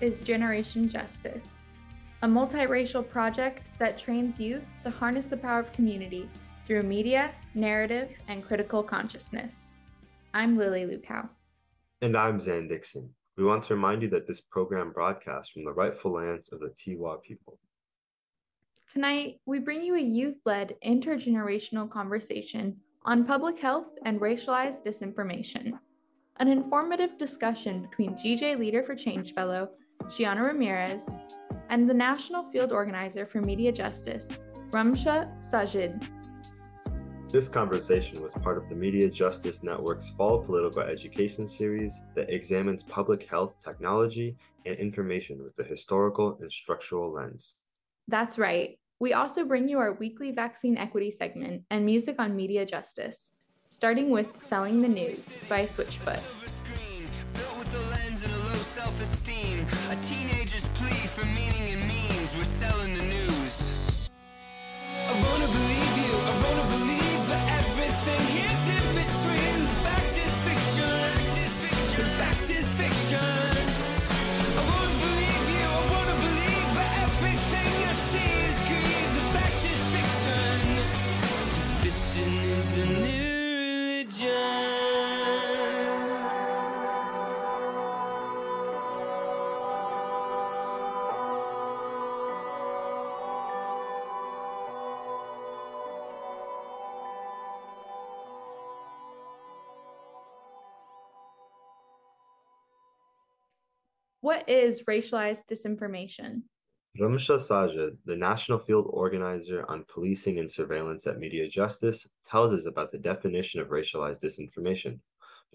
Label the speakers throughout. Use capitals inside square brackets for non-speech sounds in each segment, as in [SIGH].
Speaker 1: Is Generation Justice, a multiracial project that trains youth to harness the power of community through media, narrative, and critical consciousness. I'm Lily Lukow.
Speaker 2: And I'm Zan Dixon. We want to remind you that this program broadcasts from the rightful lands of the Tiwa people.
Speaker 1: Tonight, we bring you a youth led intergenerational conversation on public health and racialized disinformation an informative discussion between GJ Leader for Change Fellow, Gianna Ramirez, and the National Field Organizer for Media Justice, Ramsha Sajid.
Speaker 2: This conversation was part of the Media Justice Network's Fall Political Education series that examines public health technology and information with a historical and structural lens.
Speaker 1: That's right. We also bring you our weekly vaccine equity segment and music on media justice starting with Selling the News by Switchfoot. What is racialized disinformation?
Speaker 2: Ramsha Sajid, the National Field Organizer on Policing and Surveillance at Media Justice, tells us about the definition of racialized disinformation.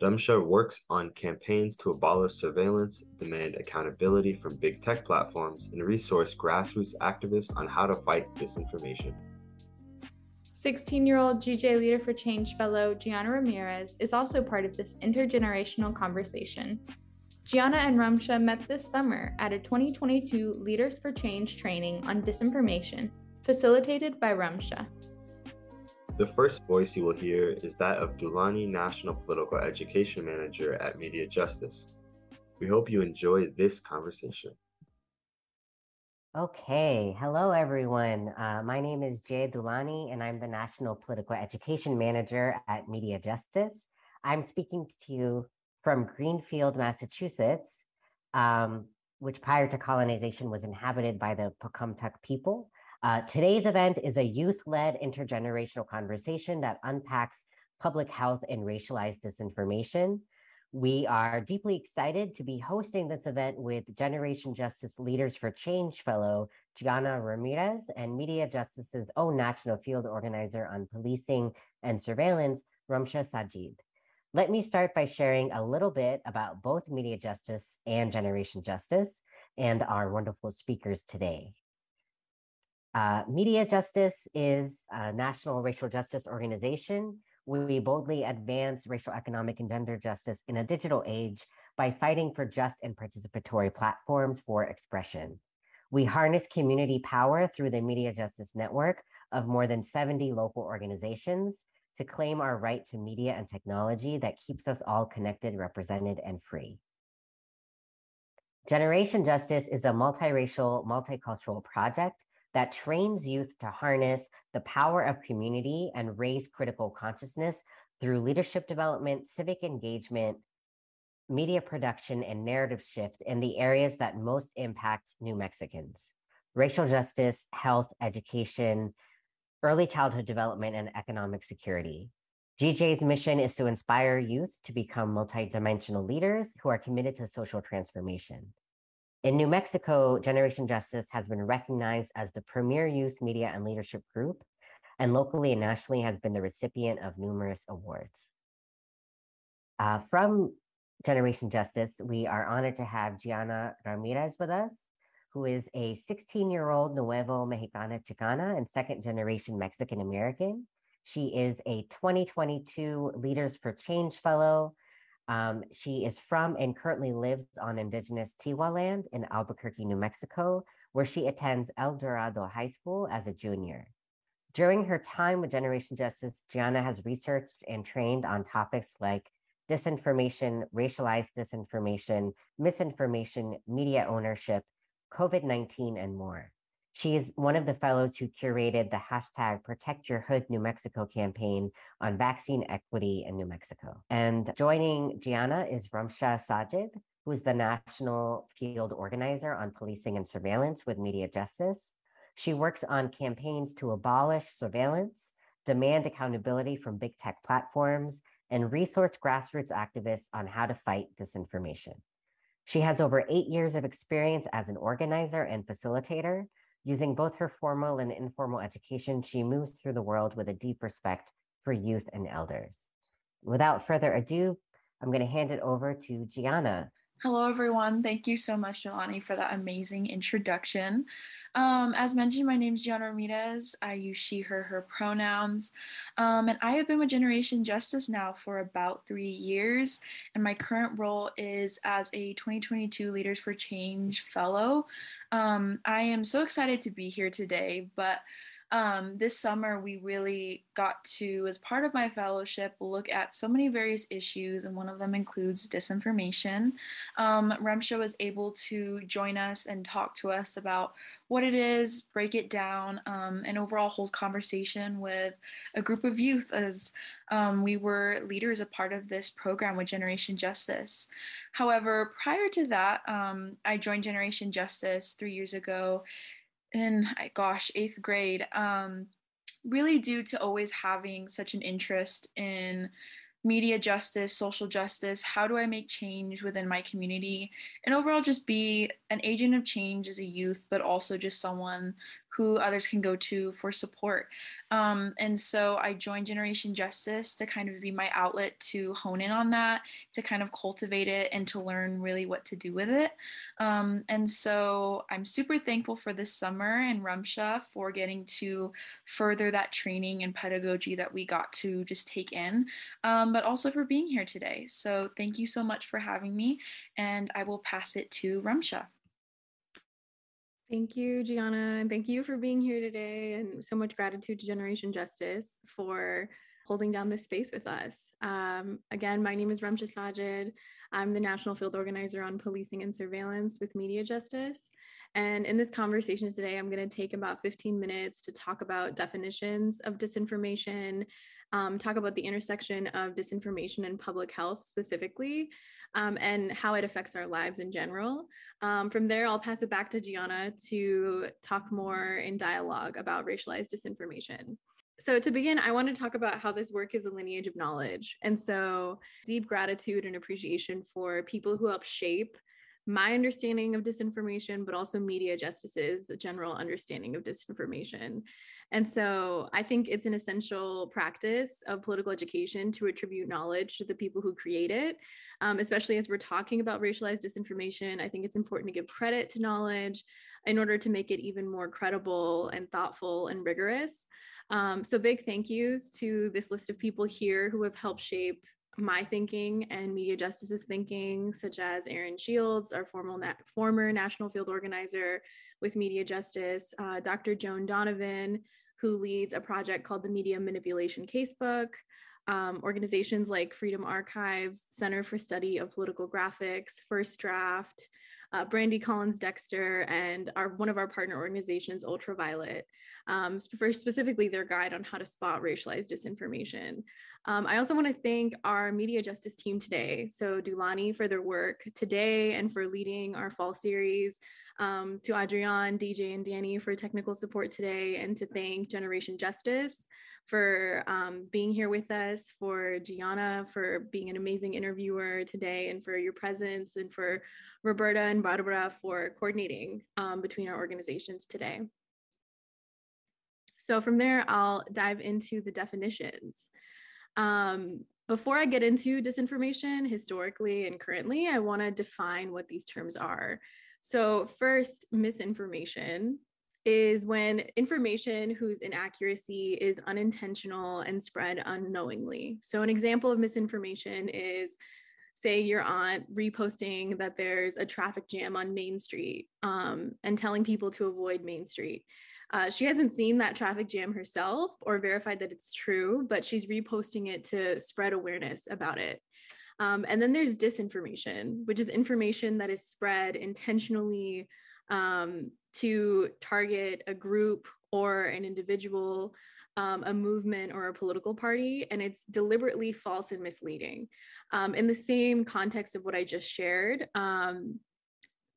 Speaker 2: Ramsha works on campaigns to abolish surveillance, demand accountability from big tech platforms, and resource grassroots activists on how to fight disinformation.
Speaker 1: 16 year old GJ Leader for Change fellow Gianna Ramirez is also part of this intergenerational conversation. Gianna and Ramsha met this summer at a 2022 Leaders for Change training on disinformation, facilitated by Ramsha.
Speaker 2: The first voice you will hear is that of Dulani National Political Education Manager at Media Justice. We hope you enjoy this conversation.
Speaker 3: Okay, hello everyone. Uh, my name is Jay Dulani, and I'm the National Political Education Manager at Media Justice. I'm speaking to you from Greenfield, Massachusetts, um, which prior to colonization was inhabited by the Pocumtuck people. Uh, today's event is a youth-led intergenerational conversation that unpacks public health and racialized disinformation. We are deeply excited to be hosting this event with Generation Justice Leaders for Change Fellow Gianna Ramirez and Media Justice's own national field organizer on policing and surveillance, Ramsha Sajid. Let me start by sharing a little bit about both Media Justice and Generation Justice and our wonderful speakers today. Uh, Media Justice is a national racial justice organization. We boldly advance racial, economic, and gender justice in a digital age by fighting for just and participatory platforms for expression. We harness community power through the Media Justice Network of more than 70 local organizations to claim our right to media and technology that keeps us all connected, represented, and free. Generation Justice is a multiracial, multicultural project that trains youth to harness the power of community and raise critical consciousness through leadership development, civic engagement, media production, and narrative shift in the areas that most impact New Mexicans racial justice, health, education, early childhood development, and economic security. GJ's mission is to inspire youth to become multidimensional leaders who are committed to social transformation. In New Mexico, Generation Justice has been recognized as the premier youth media and leadership group, and locally and nationally has been the recipient of numerous awards. Uh, from Generation Justice, we are honored to have Gianna Ramirez with us who is a 16 year old Nuevo Mexicana Chicana and second generation Mexican American. She is a 2022 Leaders for Change Fellow. Um, she is from and currently lives on indigenous Tiwa land in Albuquerque, New Mexico, where she attends El Dorado High School as a junior. During her time with Generation Justice, Gianna has researched and trained on topics like disinformation, racialized disinformation, misinformation, media ownership, COVID 19, and more. She is one of the fellows who curated the hashtag Protect Your Hood New Mexico campaign on vaccine equity in New Mexico. And joining Gianna is Ramsha Sajid, who is the national field organizer on policing and surveillance with Media Justice. She works on campaigns to abolish surveillance, demand accountability from big tech platforms, and resource grassroots activists on how to fight disinformation. She has over eight years of experience as an organizer and facilitator. Using both her formal and informal education, she moves through the world with a deep respect for youth and elders. Without further ado, I'm going to hand it over to Gianna.
Speaker 4: Hello, everyone. Thank you so much, Jelani, for that amazing introduction. Um, as mentioned, my name is Gianna Ramirez. I use she, her, her pronouns. Um, and I have been with Generation Justice now for about three years. And my current role is as a 2022 Leaders for Change Fellow. Um, I am so excited to be here today, but um, this summer we really got to, as part of my fellowship, look at so many various issues, and one of them includes disinformation. Um, Ramsha was able to join us and talk to us about what it is, break it down, um, and overall hold conversation with a group of youth as um, we were leaders a part of this program with Generation Justice. However, prior to that, um, I joined Generation Justice three years ago in gosh eighth grade um, really due to always having such an interest in media justice, social justice, how do I make change within my community, and overall just be an agent of change as a youth, but also just someone who others can go to for support. Um, and so I joined Generation Justice to kind of be my outlet to hone in on that, to kind of cultivate it, and to learn really what to do with it. Um, and so I'm super thankful for this summer and Ramsha for getting to further that training and pedagogy that we got to just take in, um, but also for being here today. So thank you so much for having me, and I will pass it to Ramsha.
Speaker 5: Thank you, Gianna, and thank you for being here today. And so much gratitude to Generation Justice for holding down this space with us. Um, again, my name is Ramsha Sajid. I'm the National Field Organizer on Policing and Surveillance with Media Justice. And in this conversation today, I'm going to take about 15 minutes to talk about definitions of disinformation, um, talk about the intersection of disinformation and public health specifically, um, and how it affects our lives in general. Um, from there, I'll pass it back to Gianna to talk more in dialogue about racialized disinformation. So, to begin, I want to talk about how this work is a lineage of knowledge. And so, deep gratitude and appreciation for people who help shape my understanding of disinformation, but also media justice's general understanding of disinformation. And so I think it's an essential practice of political education to attribute knowledge to the people who create it, um, especially as we're talking about racialized disinformation. I think it's important to give credit to knowledge in order to make it even more credible and thoughtful and rigorous. Um, so, big thank yous to this list of people here who have helped shape my thinking and media justice's thinking, such as Erin Shields, our formal former national field organizer with Media Justice, uh, Dr. Joan Donovan, who leads a project called the Media Manipulation Casebook, um, organizations like Freedom Archives, Center for Study of Political Graphics, First Draft, uh, Brandi Collins Dexter, and our one of our partner organizations, Ultraviolet, um, for specifically their guide on how to spot racialized disinformation. Um, I also want to thank our media justice team today. So Dulani for their work today and for leading our fall series. Um, to Adrian, DJ, and Danny for technical support today, and to thank Generation Justice for um, being here with us, for Gianna for being an amazing interviewer today, and for your presence, and for Roberta and Barbara for coordinating um, between our organizations today. So from there, I'll dive into the definitions. Um, before I get into disinformation historically and currently, I want to define what these terms are. So, first, misinformation is when information whose inaccuracy is unintentional and spread unknowingly. So, an example of misinformation is say your aunt reposting that there's a traffic jam on Main Street um, and telling people to avoid Main Street. Uh, she hasn't seen that traffic jam herself or verified that it's true, but she's reposting it to spread awareness about it. Um, and then there's disinformation, which is information that is spread intentionally um, to target a group or an individual, um, a movement or a political party, and it's deliberately false and misleading. Um, in the same context of what I just shared, um,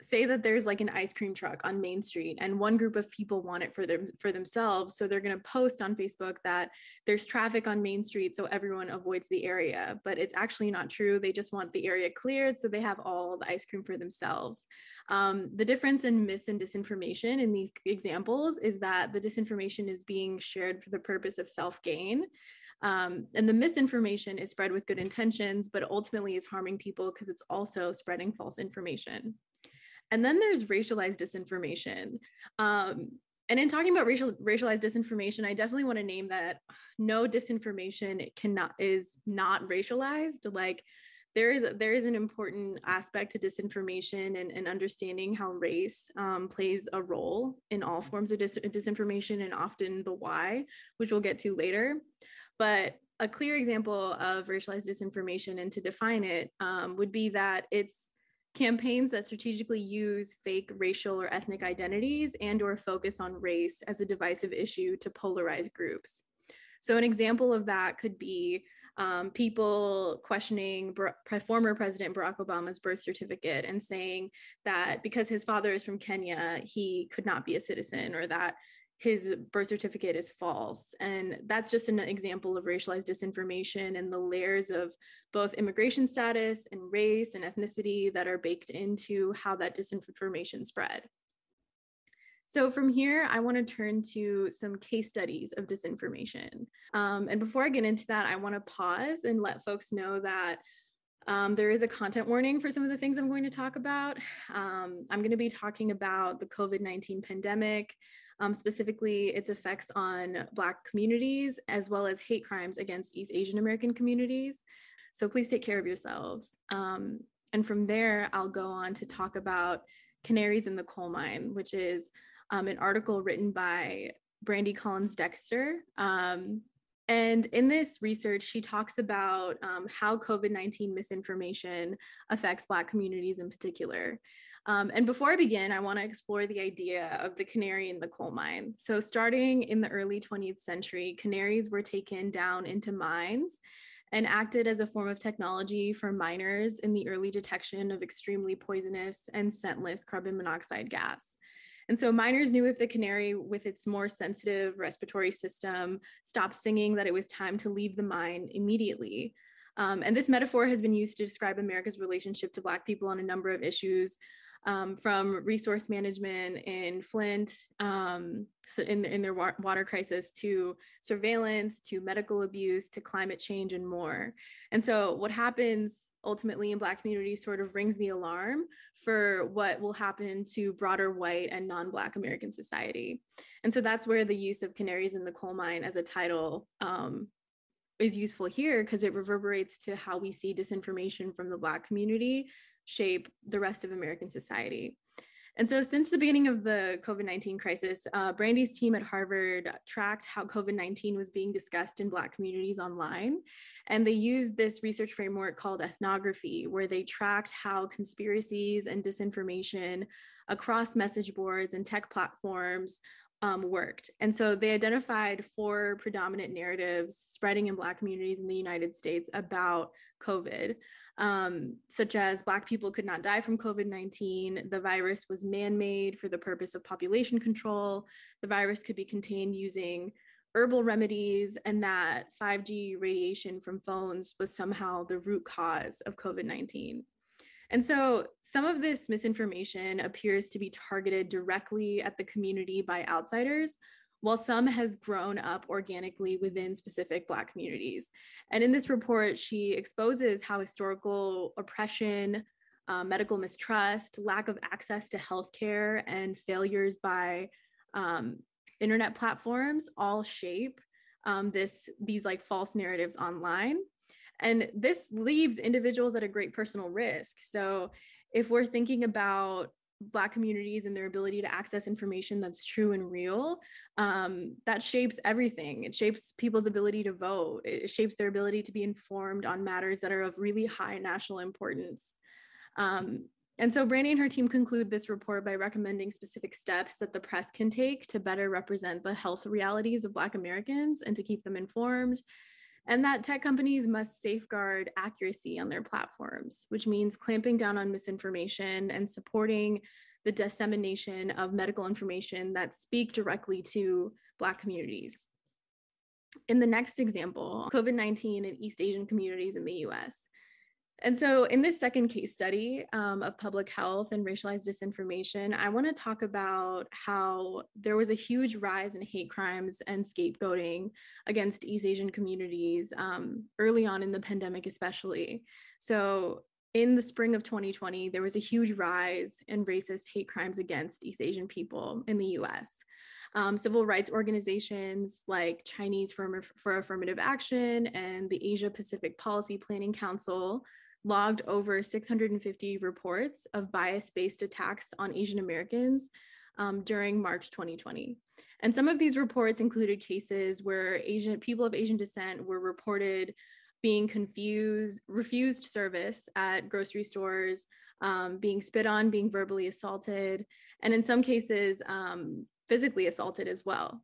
Speaker 5: say that there's like an ice cream truck on Main Street and one group of people want it for them for themselves so they're going to post on Facebook that there's traffic on Main Street so everyone avoids the area. But it's actually not true. They just want the area cleared so they have all the ice cream for themselves. Um, the difference in mis and disinformation in these examples is that the disinformation is being shared for the purpose of self-gain. Um, and the misinformation is spread with good intentions, but ultimately is harming people because it's also spreading false information. And then there's racialized disinformation. Um, and in talking about racial racialized disinformation, I definitely want to name that no disinformation cannot is not racialized. Like there is there is an important aspect to disinformation and, and understanding how race um, plays a role in all forms of dis- disinformation and often the why, which we'll get to later. But a clear example of racialized disinformation and to define it um, would be that it's campaigns that strategically use fake racial or ethnic identities and or focus on race as a divisive issue to polarize groups. So an example of that could be um, people questioning former President Barack Obama's birth certificate and saying that because his father is from Kenya, he could not be a citizen, or that his birth certificate is false. And that's just an example of racialized disinformation and the layers of both immigration status and race and ethnicity that are baked into how that disinformation spread. So from here, I want to turn to some case studies of disinformation. Um, and before I get into that, I want to pause and let folks know that um, there is a content warning for some of the things I'm going to talk about. Um, I'm going to be talking about the COVID 19 pandemic, um, specifically its effects on Black communities, as well as hate crimes against East Asian American communities. So please take care of yourselves. Um, and from there, I'll go on to talk about Canaries in the Coal Mine, which is um, an article written by Brandi Collins Dexter. Um, and in this research, she talks about um, how COVID 19 misinformation affects Black communities in particular. Um, and before I begin, I want to explore the idea of the canary in the coal mine. So, starting in the early 20th century, canaries were taken down into mines and acted as a form of technology for miners in the early detection of extremely poisonous and scentless carbon monoxide gas. And so miners knew if the canary, with its more sensitive respiratory system, stopped singing, that it was time to leave the mine immediately. Um, and this metaphor has been used to describe America's relationship to Black people on a number of issues, um, from resource management in Flint, um, so in, in their wa- water crisis, to surveillance, to medical abuse, to climate change, and more. And so, what happens ultimately in Black communities sort of rings the alarm for what will happen to broader white and non Black American society. And so, that's where the use of Canaries in the Coal Mine as a title um, is useful here because it reverberates to how we see disinformation from the Black community shape the rest of American society. And so, since the beginning of the COVID 19 crisis, uh, Brandi's team at Harvard tracked how COVID 19 was being discussed in Black communities online. And they used this research framework called ethnography, where they tracked how conspiracies and disinformation across message boards and tech platforms um, worked. And so they identified four predominant narratives spreading in Black communities in the United States about COVID um, such as Black people could not die from COVID 19. The virus was man made for the purpose of population control. The virus could be contained using herbal remedies, and that 5G radiation from phones was somehow the root cause of COVID 19. And so some of this misinformation appears to be targeted directly at the community by outsiders, while some has grown up organically within specific Black communities. And in this report, she exposes how historical oppression, uh, medical mistrust, lack of access to healthcare, and failures by um, internet platforms all shape um, this these like false narratives online. And this leaves individuals at a great personal risk. So if we're thinking about Black communities and their ability to access information that's true and real, um, that shapes everything. It shapes people's ability to vote, it shapes their ability to be informed on matters that are of really high national importance. Um, and so Brandi and her team conclude this report by recommending specific steps that the press can take to better represent the health realities of Black Americans and to keep them informed. And that tech companies must safeguard accuracy on their platforms, which means clamping down on misinformation and supporting the dissemination of medical information that speak directly to Black communities. In the next example, COVID 19 in East Asian communities in the US. And so, in this second case study um, of public health and racialized disinformation, I want to talk about how there was a huge rise in hate crimes and scapegoating against East Asian communities um, early on in the pandemic, especially. So, in the spring of 2020, there was a huge rise in racist hate crimes against East Asian people in the US. Um, civil rights organizations like Chinese for, for Affirmative Action and the Asia Pacific Policy Planning Council logged over 650 reports of bias based attacks on Asian Americans um, during March 2020. And some of these reports included cases where Asian people of Asian descent were reported being confused, refused service at grocery stores, um, being spit on, being verbally assaulted, and in some cases, um, physically assaulted as well.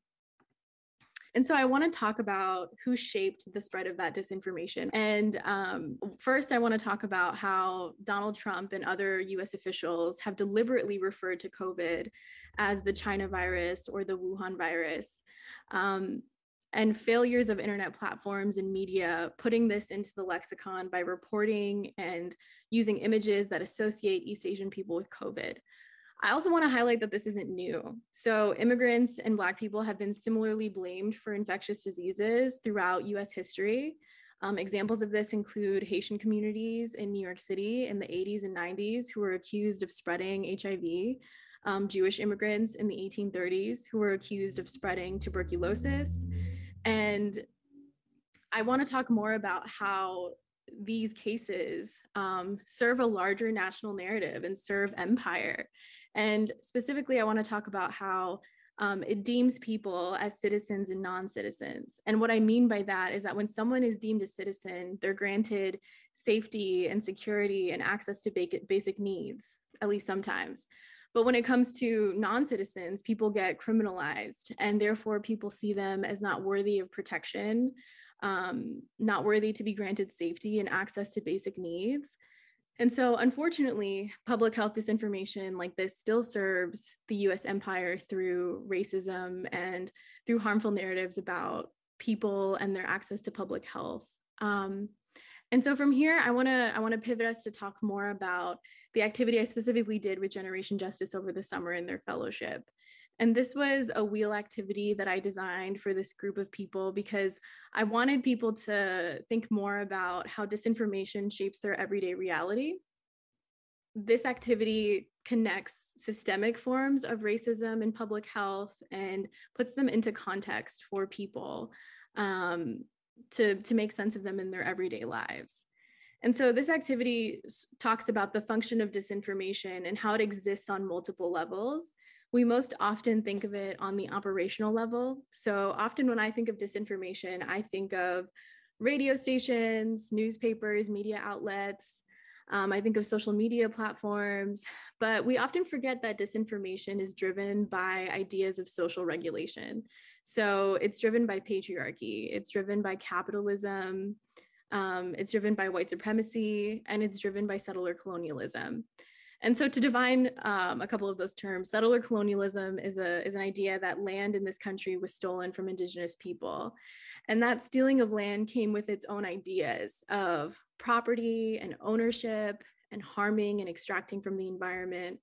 Speaker 5: And so I want to talk about who shaped the spread of that disinformation. And um, first, I want to talk about how Donald Trump and other US officials have deliberately referred to COVID as the China virus or the Wuhan virus. Um, and failures of internet platforms and media putting this into the lexicon by reporting and using images that associate East Asian people with COVID. I also want to highlight that this isn't new. So, immigrants and Black people have been similarly blamed for infectious diseases throughout US history. Um, examples of this include Haitian communities in New York City in the 80s and 90s who were accused of spreading HIV, um, Jewish immigrants in the 1830s who were accused of spreading tuberculosis. And I want to talk more about how these cases um, serve a larger national narrative and serve empire. And specifically, I want to talk about how um, it deems people as citizens and non citizens. And what I mean by that is that when someone is deemed a citizen, they're granted safety and security and access to basic needs, at least sometimes. But when it comes to non citizens, people get criminalized, and therefore people see them as not worthy of protection, um, not worthy to be granted safety and access to basic needs. And so, unfortunately, public health disinformation like this still serves the US empire through racism and through harmful narratives about people and their access to public health. Um, and so from here, I want to I want to pivot us to talk more about the activity I specifically did with Generation Justice over the summer in their fellowship. And this was a wheel activity that I designed for this group of people because I wanted people to think more about how disinformation shapes their everyday reality. This activity connects systemic forms of racism in public health and puts them into context for people um, to, to make sense of them in their everyday lives. And so this activity talks about the function of disinformation and how it exists on multiple levels we most often think of it on the operational level. So often when I think of disinformation, I think of radio stations, newspapers, media outlets. Um, I think of social media platforms, but we often forget that disinformation is driven by ideas of social regulation. So it's driven by patriarchy, it's driven by capitalism, um, it's driven by white supremacy, and it's driven by settler colonialism. And so to define um, a couple of those terms, settler colonialism is, a, is an idea that land in this country was stolen from indigenous people. And that stealing of land came with its own ideas of property and ownership and harming and extracting from the environment.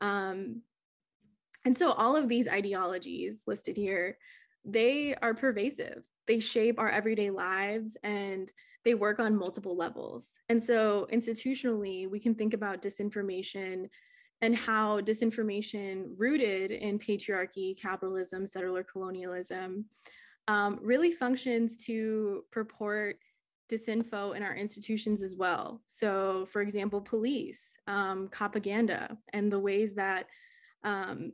Speaker 5: Um, and so all of these ideologies listed here, they are pervasive. They shape our everyday lives and they work on multiple levels. And so institutionally, we can think about disinformation and how disinformation rooted in patriarchy, capitalism, settler colonialism um, really functions to purport disinfo in our institutions as well. So, for example, police, um, propaganda, and the ways that um,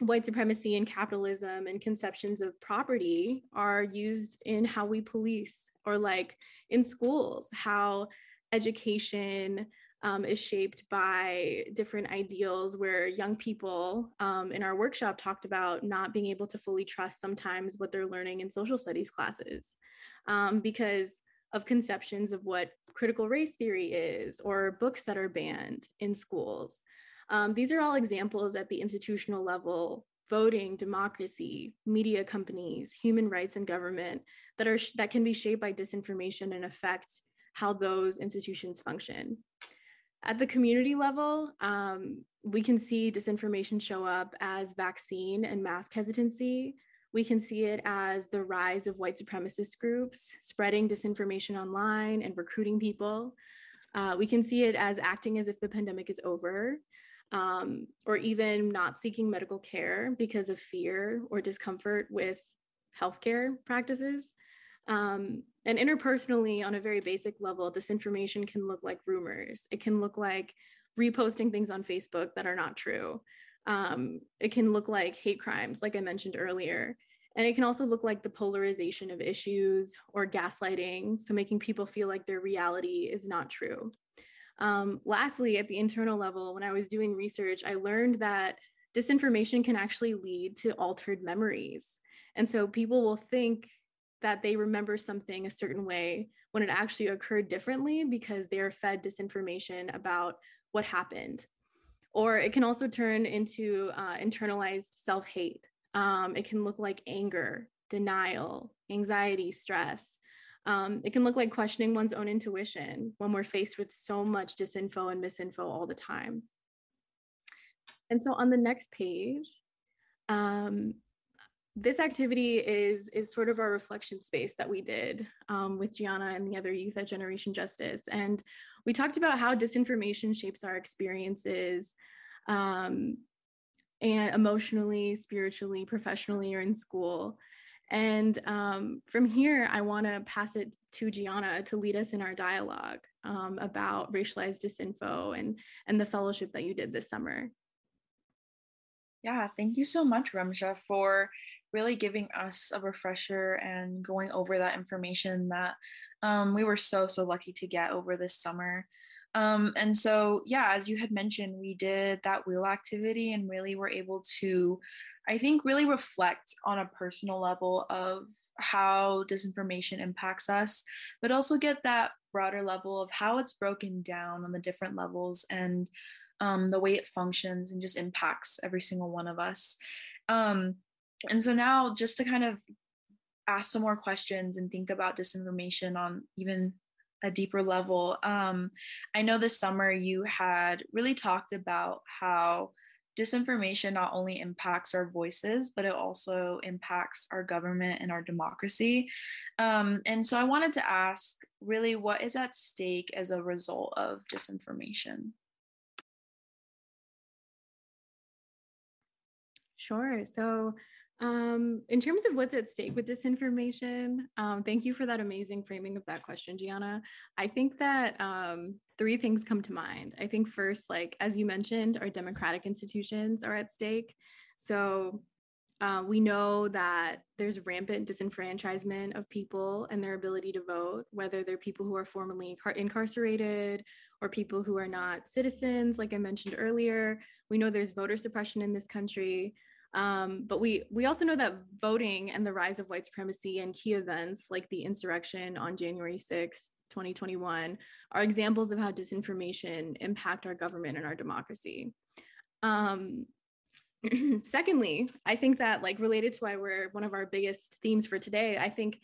Speaker 5: white supremacy and capitalism and conceptions of property are used in how we police, or like in schools, how education um, is shaped by different ideals where young people um, in our workshop talked about not being able to fully trust sometimes what they're learning in social studies classes um, because of conceptions of what critical race theory is or books that are banned in schools. Um, these are all examples at the institutional level voting democracy media companies human rights and government that are that can be shaped by disinformation and affect how those institutions function. At the community level um, we can see disinformation show up as vaccine and mask hesitancy. We can see it as the rise of white supremacist groups spreading disinformation online and recruiting people. Uh, we can see it as acting as if the pandemic is over, um, or even not seeking medical care because of fear or discomfort with healthcare practices. Um, and interpersonally, on a very basic level, disinformation can look like rumors. It can look like reposting things on Facebook that are not true. Um, it can look like hate crimes, like I mentioned earlier. And it can also look like the polarization of issues or gaslighting, so making people feel like their reality is not true. Um, lastly, at the internal level, when I was doing research, I learned that disinformation can actually lead to altered memories. And so people will think that they remember something a certain way when it actually occurred differently because they are fed disinformation about what happened or it can also turn into uh, internalized self hate. Um, it can look like anger, denial, anxiety, stress. Um, it can look like questioning one's own intuition when we're faced with so much disinfo and misinfo all the time. And so on the next page, um, this activity is is sort of our reflection space that we did um, with Gianna and the other youth at Generation Justice, and we talked about how disinformation shapes our experiences, um, and emotionally, spiritually, professionally, or in school. And um, from here, I want to pass it to Gianna to lead us in our dialogue um, about racialized disinfo and and the fellowship that you did this summer.
Speaker 4: Yeah, thank you so much, Ramsha, for really giving us a refresher and going over that information that um, we were so, so lucky to get over this summer. Um, and so, yeah, as you had mentioned, we did that wheel activity and really were able to, I think, really reflect on a personal level of how disinformation impacts us, but also get that broader level of how it's broken down on the different levels and um, the way it functions and just impacts every single one of us. Um, and so now just to kind of ask some more questions and think about disinformation on even a deeper level um, i know this summer you had really talked about how disinformation not only impacts our voices but it also impacts our government and our democracy um, and so i wanted to ask really what is at stake as a result of disinformation
Speaker 5: Sure. So um, in terms of what's at stake with disinformation, um, thank you for that amazing framing of that question, Gianna. I think that um, three things come to mind. I think first, like as you mentioned, our democratic institutions are at stake. So uh, we know that there's rampant disenfranchisement of people and their ability to vote, whether they're people who are formerly incarcerated or people who are not citizens, like I mentioned earlier. We know there's voter suppression in this country. Um, but we we also know that voting and the rise of white supremacy and key events like the insurrection on January 6th, 2021, are examples of how disinformation impact our government and our democracy. Um, [CLEARS THROAT] secondly, I think that like related to why we're one of our biggest themes for today, I think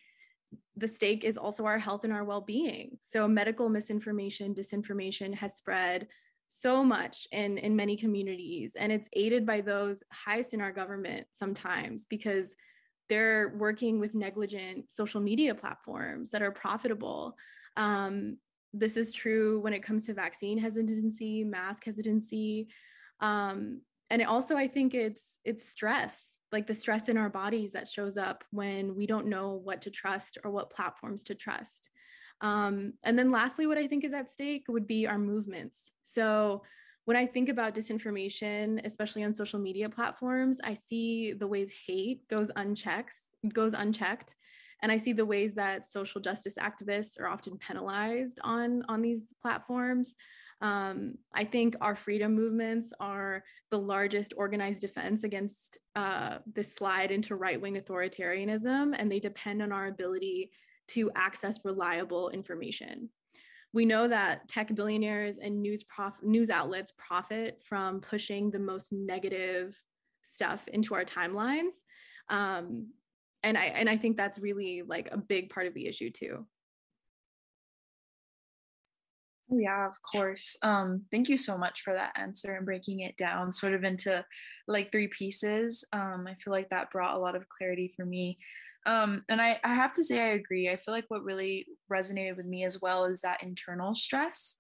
Speaker 5: the stake is also our health and our well-being. So medical misinformation, disinformation has spread so much in in many communities and it's aided by those highest in our government sometimes because they're working with negligent social media platforms that are profitable um, this is true when it comes to vaccine hesitancy mask hesitancy um, and it also i think it's it's stress like the stress in our bodies that shows up when we don't know what to trust or what platforms to trust Um, and then lastly, what I think is at stake would be our movements. So when I think about disinformation, especially on social media platforms, I see the ways hate goes unchecked, goes unchecked. And I see the ways that social justice activists are often penalized on, on these platforms. Um, I think our freedom movements are the largest organized defense against uh, this slide into right wing authoritarianism, and they depend on our ability to access reliable information. We know that tech billionaires and news prof- news outlets profit from pushing the most negative stuff into our timelines. Um, and I and I think that's really like a big part of the issue too.
Speaker 4: Oh, yeah, of course. Um, thank you so much for that answer and breaking it down sort of into like three pieces. Um, I feel like that brought a lot of clarity for me. Um, and I, I have to say, I agree. I feel like what really resonated with me as well is that internal stress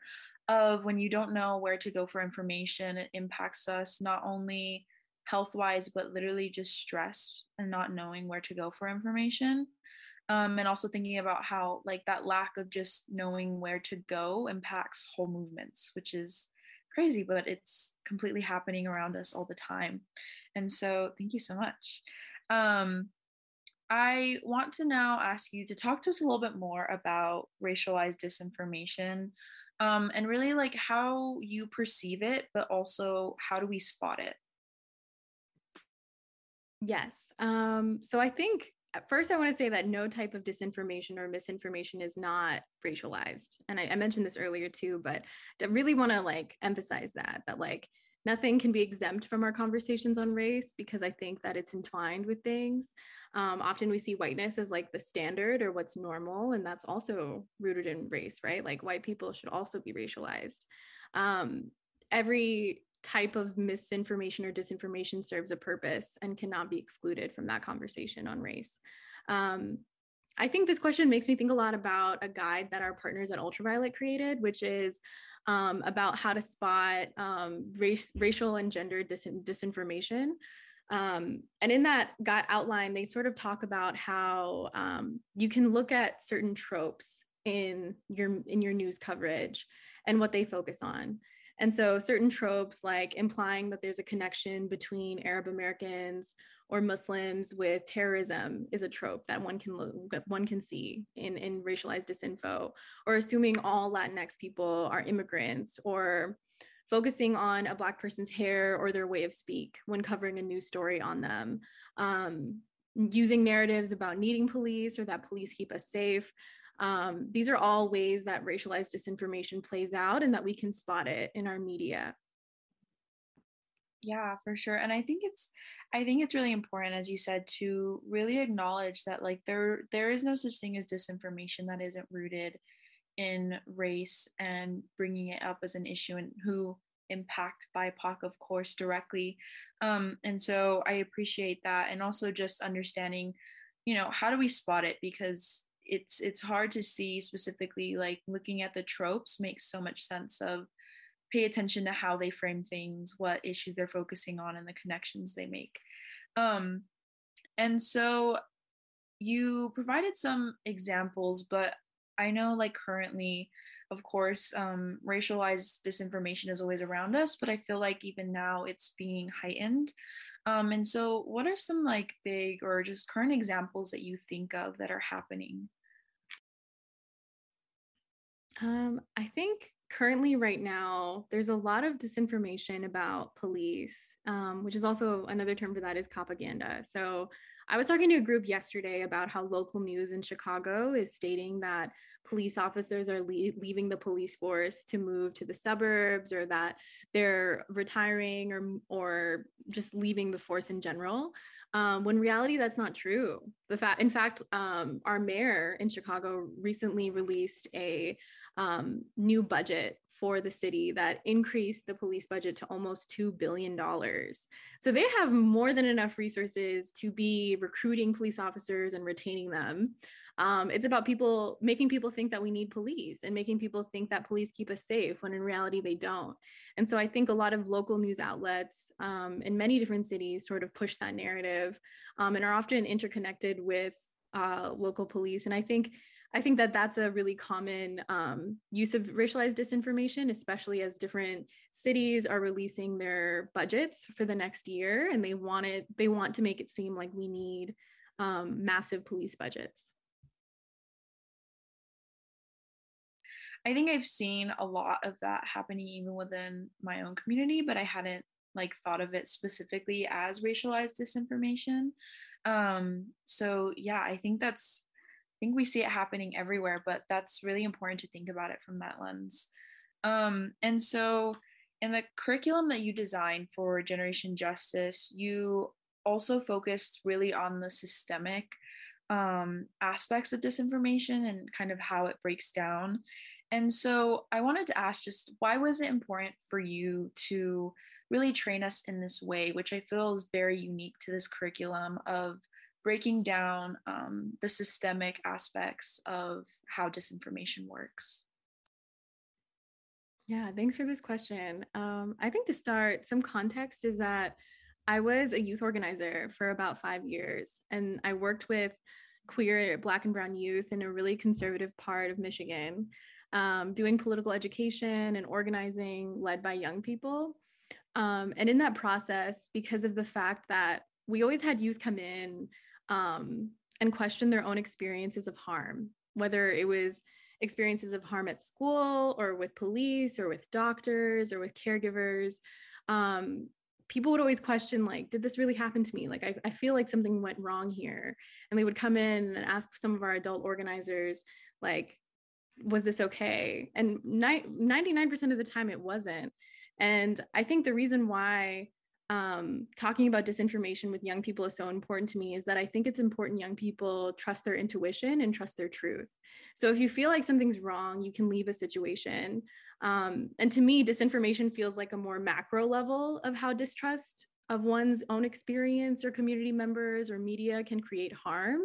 Speaker 4: of when you don't know where to go for information, it impacts us not only health wise, but literally just stress and not knowing where to go for information. Um, and also thinking about how like that lack of just knowing where to go impacts whole movements which is crazy but it's completely happening around us all the time. And so thank you so much. Um, i want to now ask you to talk to us a little bit more about racialized disinformation um, and really like how you perceive it but also how do we spot it
Speaker 5: yes um, so i think at first, I want to say that no type of disinformation or misinformation is not racialized. And I, I mentioned this earlier too, but I really want to like emphasize that, that like nothing can be exempt from our conversations on race because I think that it's entwined with things. Um, often we see whiteness as like the standard or what's normal, and that's also rooted in race, right? Like white people should also be racialized. Um, every type of misinformation or disinformation serves a purpose and cannot be excluded from that conversation on race. Um, I think this question makes me think a lot about a guide that our partners at Ultraviolet created, which is um, about how to spot um, race, racial and gender dis- disinformation. Um, and in that guide outline, they sort of talk about how um, you can look at certain tropes in your in your news coverage and what they focus on. And so certain tropes like implying that there's a connection between Arab Americans or Muslims with terrorism is a trope that one can look, one can see in, in racialized disinfo, or assuming all Latinx people are immigrants, or focusing on a Black person's hair or their way of speak when covering a news story on them. Um, using narratives about needing police or that police keep us safe um, these are all ways that racialized disinformation plays out and that we can spot it in our media.
Speaker 4: Yeah, for sure. And I think it's I think it's really important as you said to really acknowledge that like there there is no such thing as disinformation that isn't rooted in race and bringing it up as an issue and who impact BIPOC, of course, directly. Um, and so I appreciate that. And also just understanding, you know, how do we spot it? Because it's it's hard to see specifically like looking at the tropes makes so much sense of pay attention to how they frame things what issues they're focusing on and the connections they make. Um and so you provided some examples but i know like currently of course um, racialized disinformation is always around us but i feel like even now it's being heightened um, and so what are some like big or just current examples that you think of that are happening
Speaker 5: um, I think currently, right now, there's a lot of disinformation about police, um, which is also another term for that is propaganda. So I was talking to a group yesterday about how local news in Chicago is stating that police officers are le- leaving the police force to move to the suburbs or that they're retiring or, or just leaving the force in general. Um, when reality that's not true. The fact, in fact, um, our mayor in Chicago recently released a um, new budget for the city that increased the police budget to almost $2 billion. So they have more than enough resources to be recruiting police officers and retaining them. Um, it's about people making people think that we need police and making people think that police keep us safe when in reality they don't. And so I think a lot of local news outlets um, in many different cities sort of push that narrative um, and are often interconnected with uh, local police. And I think I think that that's a really common um, use of racialized disinformation, especially as different cities are releasing their budgets for the next year, and they want it. They want to make it seem like we need um, massive police budgets.
Speaker 4: I think I've seen a lot of that happening even within my own community, but I hadn't like thought of it specifically as racialized disinformation. Um, so yeah, I think that's think we see it happening everywhere, but that's really important to think about it from that lens. Um, and so in the curriculum that you designed for Generation Justice, you also focused really on the systemic um, aspects of disinformation and kind of how it breaks down. And so I wanted to ask just why was it important for you to really train us in this way, which I feel is very unique to this curriculum of breaking down um, the systemic aspects of how disinformation works?
Speaker 5: Yeah, thanks for this question. Um, I think to start, some context is that I was a youth organizer for about five years, and I worked with queer, Black, and Brown youth in a really conservative part of Michigan, um, doing political education and organizing led by young people. Um, and in that process, because of the fact that we always had youth come in um, and question their own experiences of harm, whether it was experiences of harm at school or with police or with doctors or with caregivers. Um, people would always question like did this really happen to me? Like I, I feel like something went wrong here. And they would come in and ask some of our adult organizers like was this okay? And ni- 99% of the time it wasn't. And i think the reason why um, talking about disinformation with young people is so important to me is that I think it's important young people trust their intuition and trust their truth. So if you feel like something's wrong, you can leave a situation. Um, and to me, disinformation feels like a more macro level of how distrust of one's own experience or community members or media can create harm.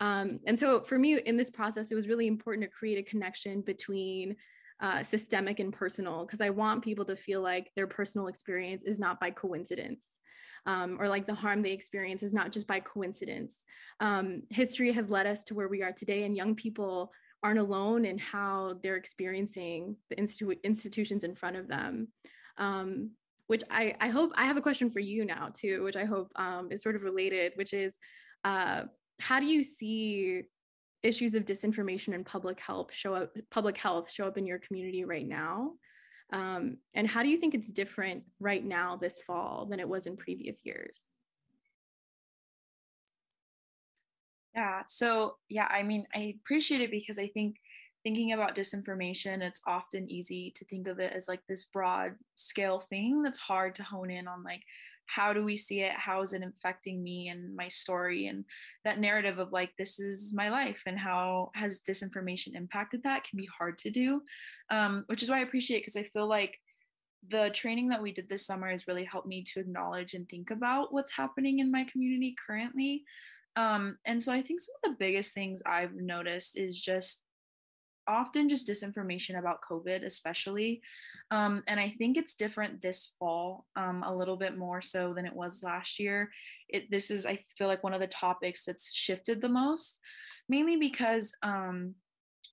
Speaker 5: Um, and so for me in this process, it was really important to create a connection between uh, systemic and personal because I want people to feel like their personal experience is not by coincidence. Um, or like the harm they experience is not just by coincidence. Um, history has led us to where we are today, and young people aren't alone in how they're experiencing the institu- institutions in front of them. Um, which I, I hope I have a question for you now too, which I hope um, is sort of related, which is uh, how do you see issues of disinformation and public health show up public health show up in your community right now. Um, and how do you think it's different right now this fall than it was in previous years?
Speaker 4: Yeah so yeah i mean i appreciate it because i think thinking about disinformation it's often easy to think of it as like this broad scale thing that's hard to hone in on like how do we see it? How is it affecting me and my story and that narrative of like this is my life and how has disinformation impacted that can be hard to do um, which is why i appreciate because i feel like the training that we did this summer has really helped me to acknowledge and think about what's happening in my community currently um, and so i think some of the biggest things i've noticed is just often just disinformation about COVID, especially. Um, and I think it's different this fall, um, a little bit more so than it was last year. It, this is, I feel like, one of the topics that's shifted the most, mainly because um,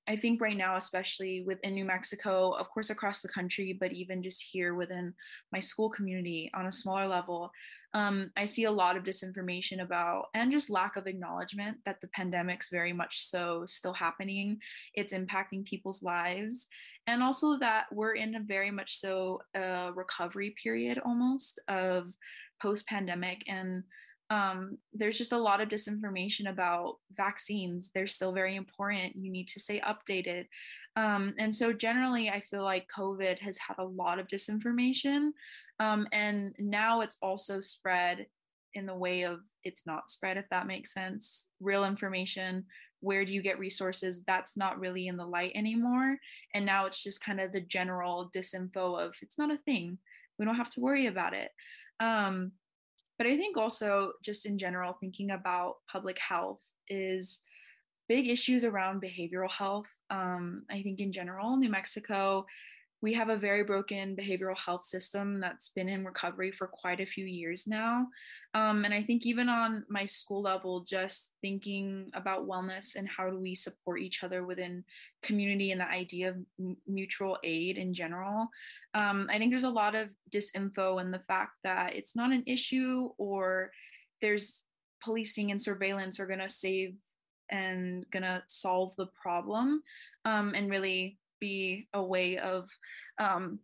Speaker 4: I think right now, especially within New Mexico, of course, across the country, but even just here within my school community on a smaller level, um, I see a lot of disinformation about and just lack of acknowledgement that the pandemic's very much so still happening. It's impacting people's lives. And also that we're in a very much so a recovery period almost of post pandemic. And um, there's just a lot of disinformation about vaccines. They're still very important. You need to stay updated. Um, and so, generally, I feel like COVID has had a lot of disinformation. Um, and now it's also spread in the way of it's not spread, if that makes sense. Real information, where do you get resources? That's not really in the light anymore. And now it's just kind of the general disinfo of it's not a thing. We don't have to worry about it. Um, but I think also, just in general, thinking about public health is big issues around behavioral health. Um, I think in general, New Mexico we have a very broken behavioral health system that's been in recovery for quite a few years now. Um, and I think even on my school level, just thinking about wellness and how do we support each other within community and the idea of m- mutual aid in general. Um, I think there's a lot of disinfo and the fact that it's not an issue or there's policing and surveillance are going to save and going to solve the problem um, and really be a way of um,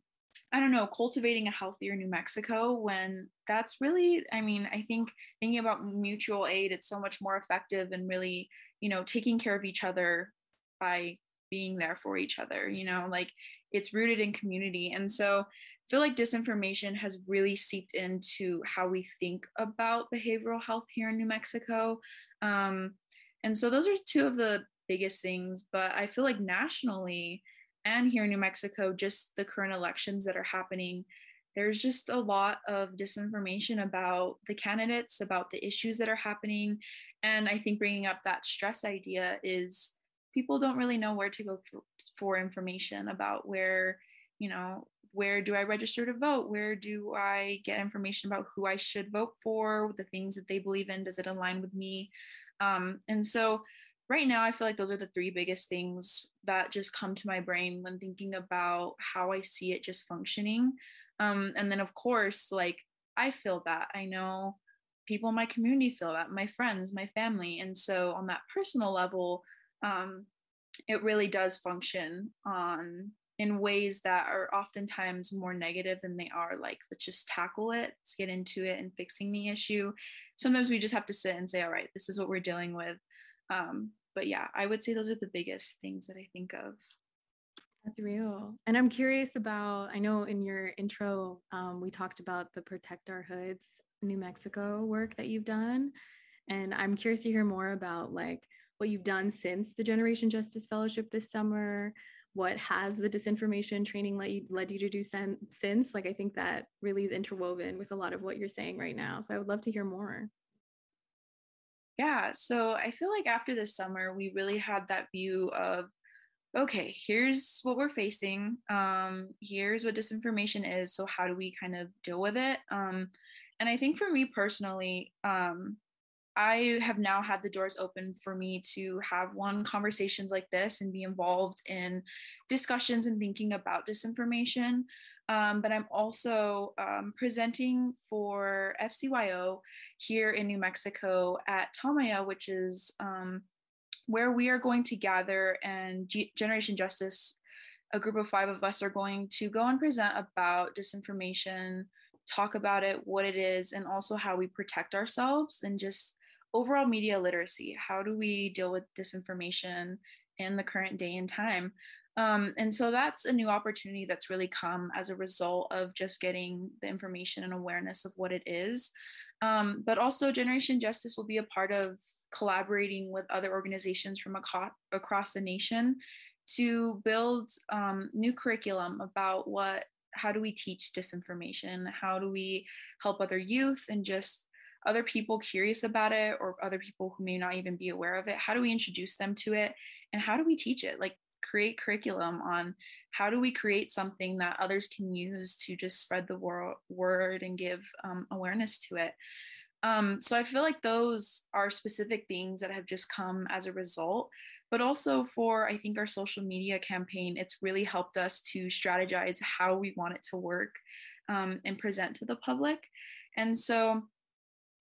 Speaker 4: I don't know, cultivating a healthier New Mexico when that's really, I mean, I think thinking about mutual aid, it's so much more effective and really, you know, taking care of each other by being there for each other, you know, like it's rooted in community. And so I feel like disinformation has really seeped into how we think about behavioral health here in New Mexico. Um, and so those are two of the biggest things, but I feel like nationally, and here in New Mexico, just the current elections that are happening, there's just a lot of disinformation about the candidates, about the issues that are happening. And I think bringing up that stress idea is people don't really know where to go for, for information about where, you know, where do I register to vote? Where do I get information about who I should vote for, the things that they believe in? Does it align with me? Um, and so right now i feel like those are the three biggest things that just come to my brain when thinking about how i see it just functioning. Um, and then of course like i feel that. I know people in my community feel that my friends my family. And so on that personal level um, it really does function on in ways that are oftentimes more negative than they are like let's just tackle it let's get into it and fixing the issue. Sometimes we just have to sit and say all right this is what we're dealing with um, but yeah, I would say those are the biggest things that I think of.
Speaker 5: That's real. And I'm curious about, I know in your intro, um, we talked about the Protect Our Hoods New Mexico work that you've done. And I'm curious to hear more about like what you've done since the Generation Justice Fellowship this summer. What has the disinformation training led you, led you to do sen- since? Like, I think that really is interwoven with a lot of what you're saying right now. So I would love to hear more.
Speaker 4: Yeah, so I feel like after this summer, we really had that view of okay, here's what we're facing. Um, here's what disinformation is. So how do we kind of deal with it? Um, and I think for me personally, um, I have now had the doors open for me to have one conversations like this and be involved in discussions and thinking about disinformation. Um, but I'm also um, presenting for FCYO here in New Mexico at Tamaya, which is um, where we are going to gather and G- Generation Justice, a group of five of us, are going to go and present about disinformation, talk about it, what it is, and also how we protect ourselves and just overall media literacy. How do we deal with disinformation in the current day and time? Um, and so that's a new opportunity that's really come as a result of just getting the information and awareness of what it is. Um, but also, Generation Justice will be a part of collaborating with other organizations from across the nation to build um, new curriculum about what how do we teach disinformation? How do we help other youth and just other people curious about it or other people who may not even be aware of it? How do we introduce them to it? And how do we teach it? Like create curriculum on how do we create something that others can use to just spread the wor- word and give um, awareness to it. Um, so I feel like those are specific things that have just come as a result. But also for, I think, our social media campaign, it's really helped us to strategize how we want it to work um, and present to the public. And so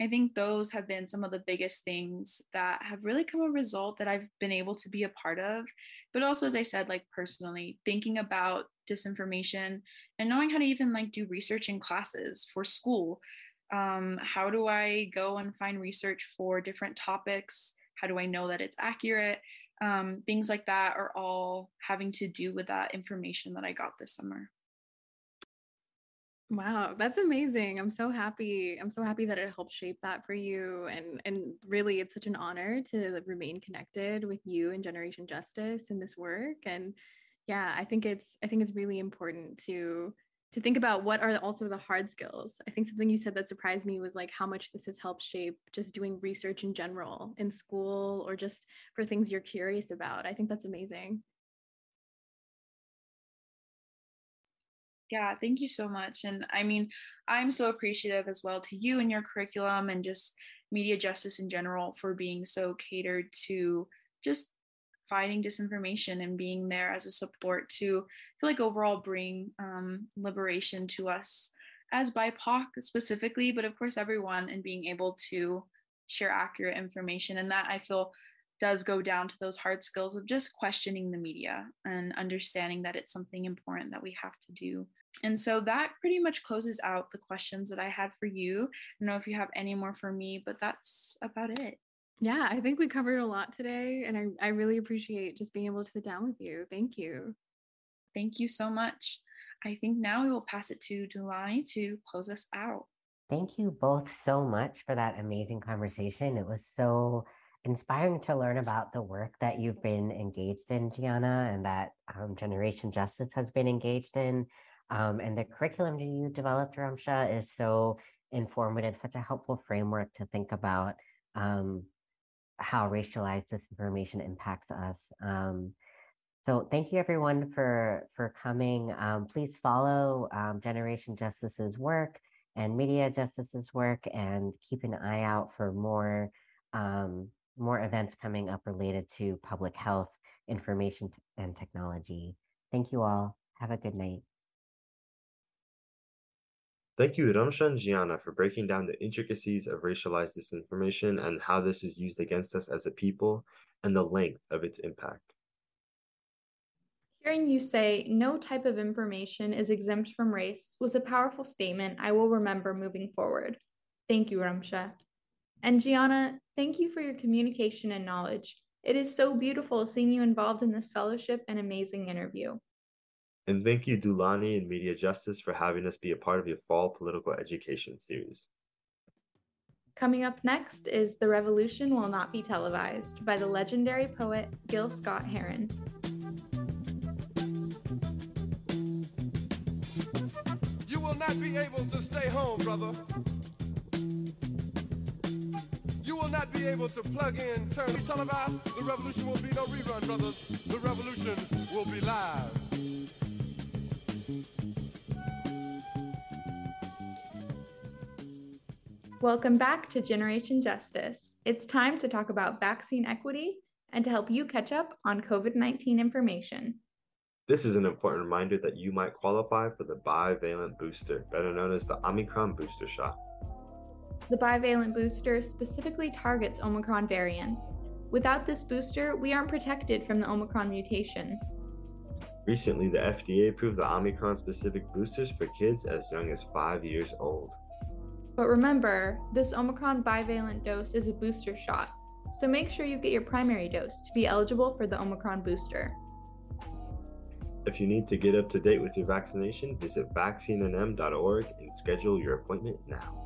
Speaker 4: I think those have been some of the biggest things that have really come a result that I've been able to be a part of. But also, as I said, like personally, thinking about disinformation and knowing how to even like do research in classes for school. Um, how do I go and find research for different topics? How do I know that it's accurate? Um, things like that are all having to do with that information that I got this summer.
Speaker 5: Wow, that's amazing. I'm so happy. I'm so happy that it helped shape that for you and and really it's such an honor to remain connected with you and Generation Justice in this work and yeah, I think it's I think it's really important to to think about what are also the hard skills. I think something you said that surprised me was like how much this has helped shape just doing research in general in school or just for things you're curious about. I think that's amazing.
Speaker 4: Yeah, thank you so much. And I mean, I'm so appreciative as well to you and your curriculum and just media justice in general for being so catered to just fighting disinformation and being there as a support to feel like overall bring um, liberation to us as BIPOC specifically, but of course everyone, and being able to share accurate information. And that I feel does go down to those hard skills of just questioning the media and understanding that it's something important that we have to do. And so that pretty much closes out the questions that I had for you. I don't know if you have any more for me, but that's about it.
Speaker 5: Yeah, I think we covered a lot today, and I, I really appreciate just being able to sit down with you. Thank you.
Speaker 4: Thank you so much. I think now we will pass it to Dulani to close us out.
Speaker 3: Thank you both so much for that amazing conversation. It was so inspiring to learn about the work that you've been engaged in, Gianna, and that um, Generation Justice has been engaged in. Um, and the curriculum you developed, Ramsha, is so informative, such a helpful framework to think about um, how racialized disinformation impacts us. Um, so thank you everyone for for coming. Um, please follow um, Generation Justice's work and Media Justice's work, and keep an eye out for more um, more events coming up related to public health, information, and technology. Thank you all. Have a good night.
Speaker 2: Thank you, Ramsha and Gianna, for breaking down the intricacies of racialized disinformation and how this is used against us as a people and the length of its impact.
Speaker 1: Hearing you say no type of information is exempt from race was a powerful statement I will remember moving forward. Thank you, Ramsha. And Gianna, thank you for your communication and knowledge. It is so beautiful seeing you involved in this fellowship and amazing interview.
Speaker 2: And thank you, Dulani and Media Justice, for having us be a part of your fall political education series.
Speaker 1: Coming up next is The Revolution Will Not Be Televised by the legendary poet Gil Scott Heron.
Speaker 6: You will not be able to stay home, brother. You will not be able to plug in, turn, televised. The revolution will be no rerun, brothers. The revolution will be live.
Speaker 1: Welcome back to Generation Justice. It's time to talk about vaccine equity and to help you catch up on COVID 19 information.
Speaker 2: This is an important reminder that you might qualify for the bivalent booster, better known as the Omicron booster shot.
Speaker 1: The bivalent booster specifically targets Omicron variants. Without this booster, we aren't protected from the Omicron mutation.
Speaker 2: Recently, the FDA approved the Omicron specific boosters for kids as young as five years old.
Speaker 1: But remember, this Omicron bivalent dose is a booster shot, so make sure you get your primary dose to be eligible for the Omicron booster.
Speaker 2: If you need to get up to date with your vaccination, visit vaccinenm.org and schedule your appointment now.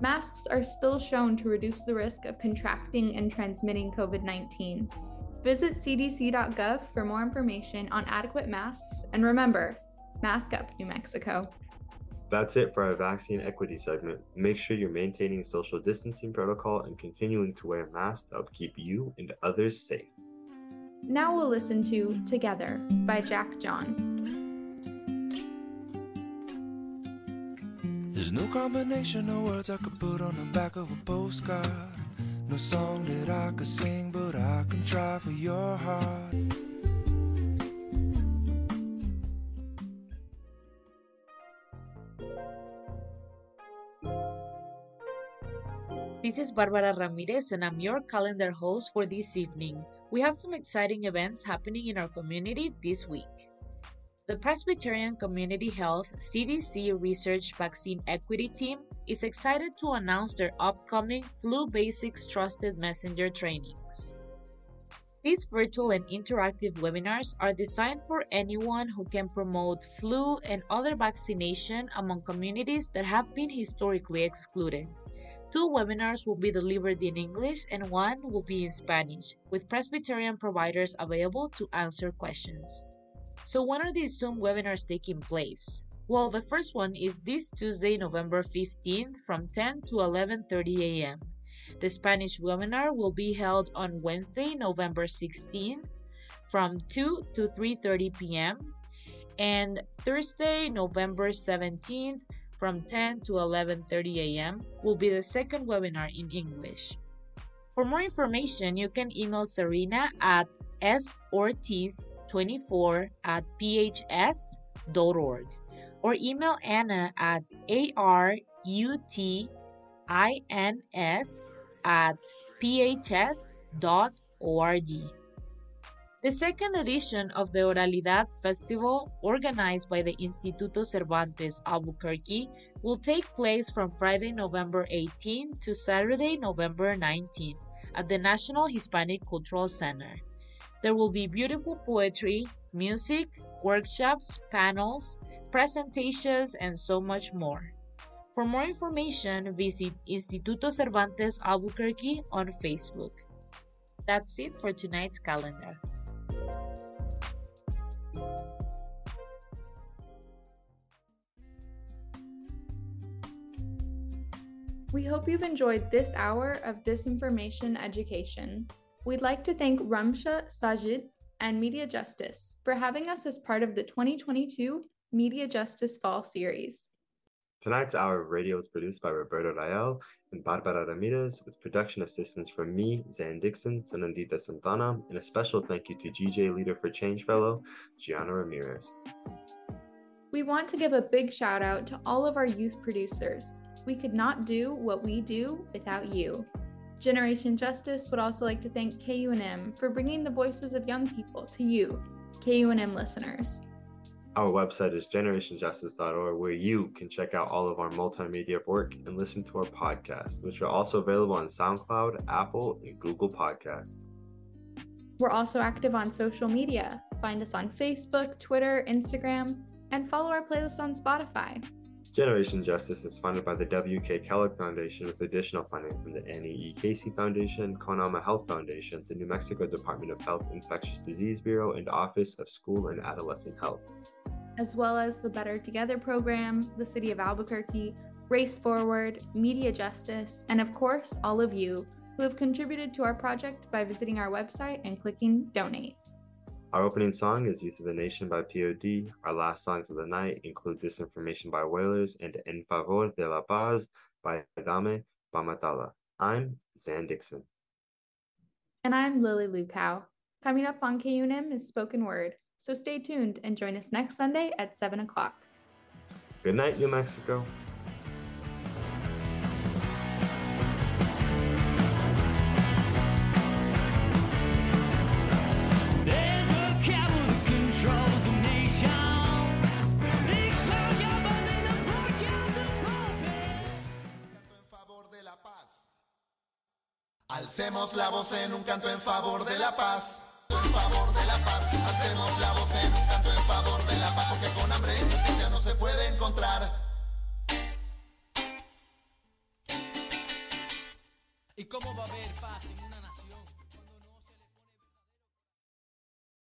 Speaker 1: Masks are still shown to reduce the risk of contracting and transmitting COVID 19. Visit cdc.gov for more information on adequate masks, and remember, mask up, New Mexico.
Speaker 2: That's it for our vaccine equity segment. Make sure you're maintaining social distancing protocol and continuing to wear masks to help keep you and others safe.
Speaker 1: Now we'll listen to Together by Jack John.
Speaker 7: There's no combination of words I could put on the back of a postcard. No song that I could sing, but I can try for your heart.
Speaker 8: This is Barbara Ramirez, and I'm your calendar host for this evening. We have some exciting events happening in our community this week. The Presbyterian Community Health CDC Research Vaccine Equity Team is excited to announce their upcoming Flu Basics Trusted Messenger trainings. These virtual and interactive webinars are designed for anyone who can promote flu and other vaccination among communities that have been historically excluded. Two webinars will be delivered in English and one will be in Spanish, with Presbyterian providers available to answer questions. So when are these Zoom webinars taking place? Well, the first one is this Tuesday, November 15th from 10 to 11:30 a.m. The Spanish webinar will be held on Wednesday, November 16th from 2 to 3:30 p.m. And Thursday, November 17th, from 10 to 11:30 a.m. will be the second webinar in English. For more information, you can email Serena at sortiz24 at phs.org or email Anna at arutins at phs.org. The second edition of the Oralidad Festival, organized by the Instituto Cervantes Albuquerque, will take place from Friday, November 18 to Saturday, November 19 at the National Hispanic Cultural Center. There will be beautiful poetry, music, workshops, panels, presentations, and so much more. For more information, visit Instituto Cervantes Albuquerque on Facebook. That's it for tonight's calendar.
Speaker 1: We hope you've enjoyed this hour of disinformation education. We'd like to thank Ramsha Sajid and Media Justice for having us as part of the 2022 Media Justice Fall Series.
Speaker 2: Tonight's hour of radio was produced by Roberto Rael and Barbara Ramirez with production assistance from me, Zan Dixon, Sanandita Santana, and a special thank you to GJ Leader for Change Fellow, Gianna Ramirez.
Speaker 1: We want to give a big shout out to all of our youth producers. We could not do what we do without you. Generation Justice would also like to thank KUNM for bringing the voices of young people to you, KUNM listeners.
Speaker 2: Our website is generationjustice.org, where you can check out all of our multimedia work and listen to our podcast, which are also available on SoundCloud, Apple, and Google Podcasts.
Speaker 1: We're also active on social media. Find us on Facebook, Twitter, Instagram, and follow our playlist on Spotify.
Speaker 2: Generation Justice is funded by the W.K. Kellogg Foundation with additional funding from the Annie E. Casey Foundation, Con Alma Health Foundation, the New Mexico Department of Health Infectious Disease Bureau, and Office of School and Adolescent Health
Speaker 1: as well as the Better Together program, the City of Albuquerque, Race Forward, Media Justice, and of course, all of you who have contributed to our project by visiting our website and clicking donate.
Speaker 2: Our opening song is Youth of the Nation by POD. Our last songs of the night include Disinformation by Whalers and En Favor de la Paz by Dame Pamatala. I'm Zan Dixon.
Speaker 1: And I'm Lily Lukow. Coming up on KUNM is Spoken Word. So stay tuned and join us next Sunday at 7 o'clock.
Speaker 2: Good night, New Mexico.
Speaker 9: Alcemos la voz en un canto en favor de la paz en favor de la paz. Hacemos la voz en un canto en favor de la paz, porque con hambre y justicia no se puede encontrar. ¿Y cómo va a haber paz en una nación?